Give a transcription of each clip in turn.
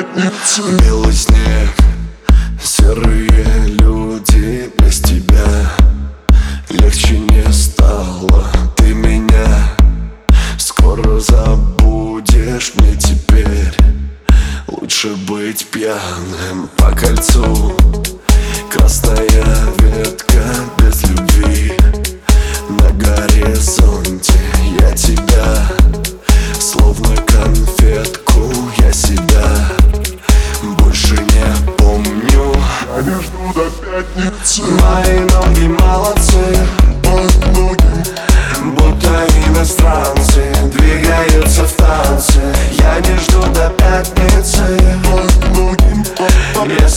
пятница Белый снег, серые люди без тебя. Легче не стало, ты меня Скоро забудешь. Мне теперь Лучше быть пьяным по кольцу.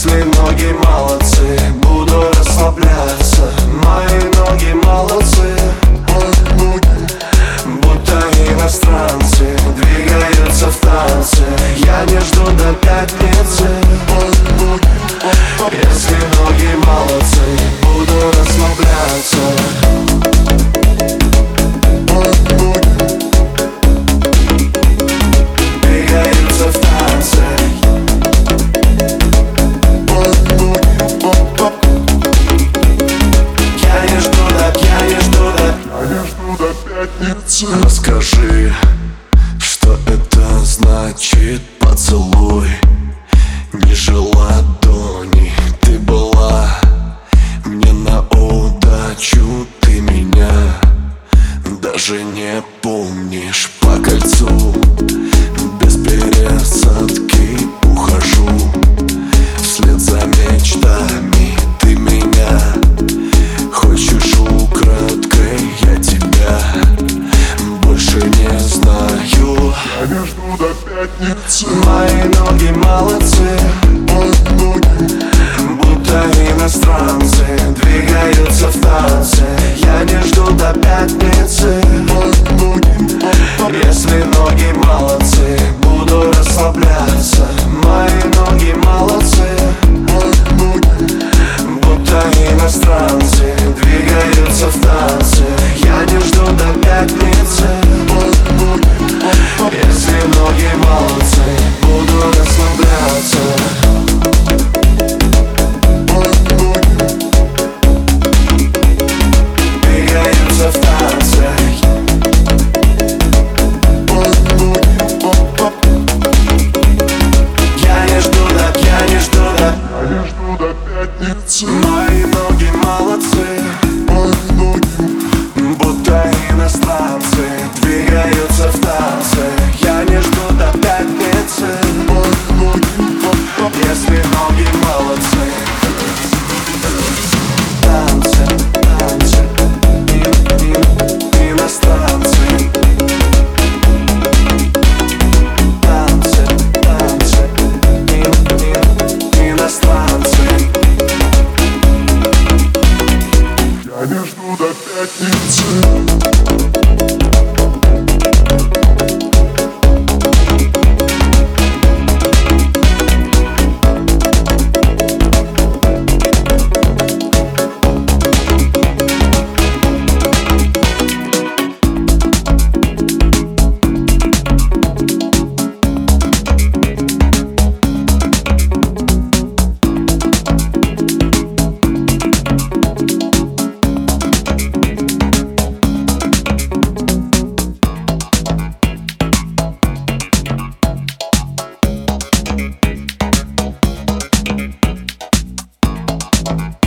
если ноги мало Расскажи, что это значит. молодцы Мои ноги молодцы. Будто иностранцы Двигаются в танце. Я не жду до пятницы. Если ноги молодцы Буду расслабляться. Мои сердце Мои ноги молодцы Мои ноги, будто иностранцы Thank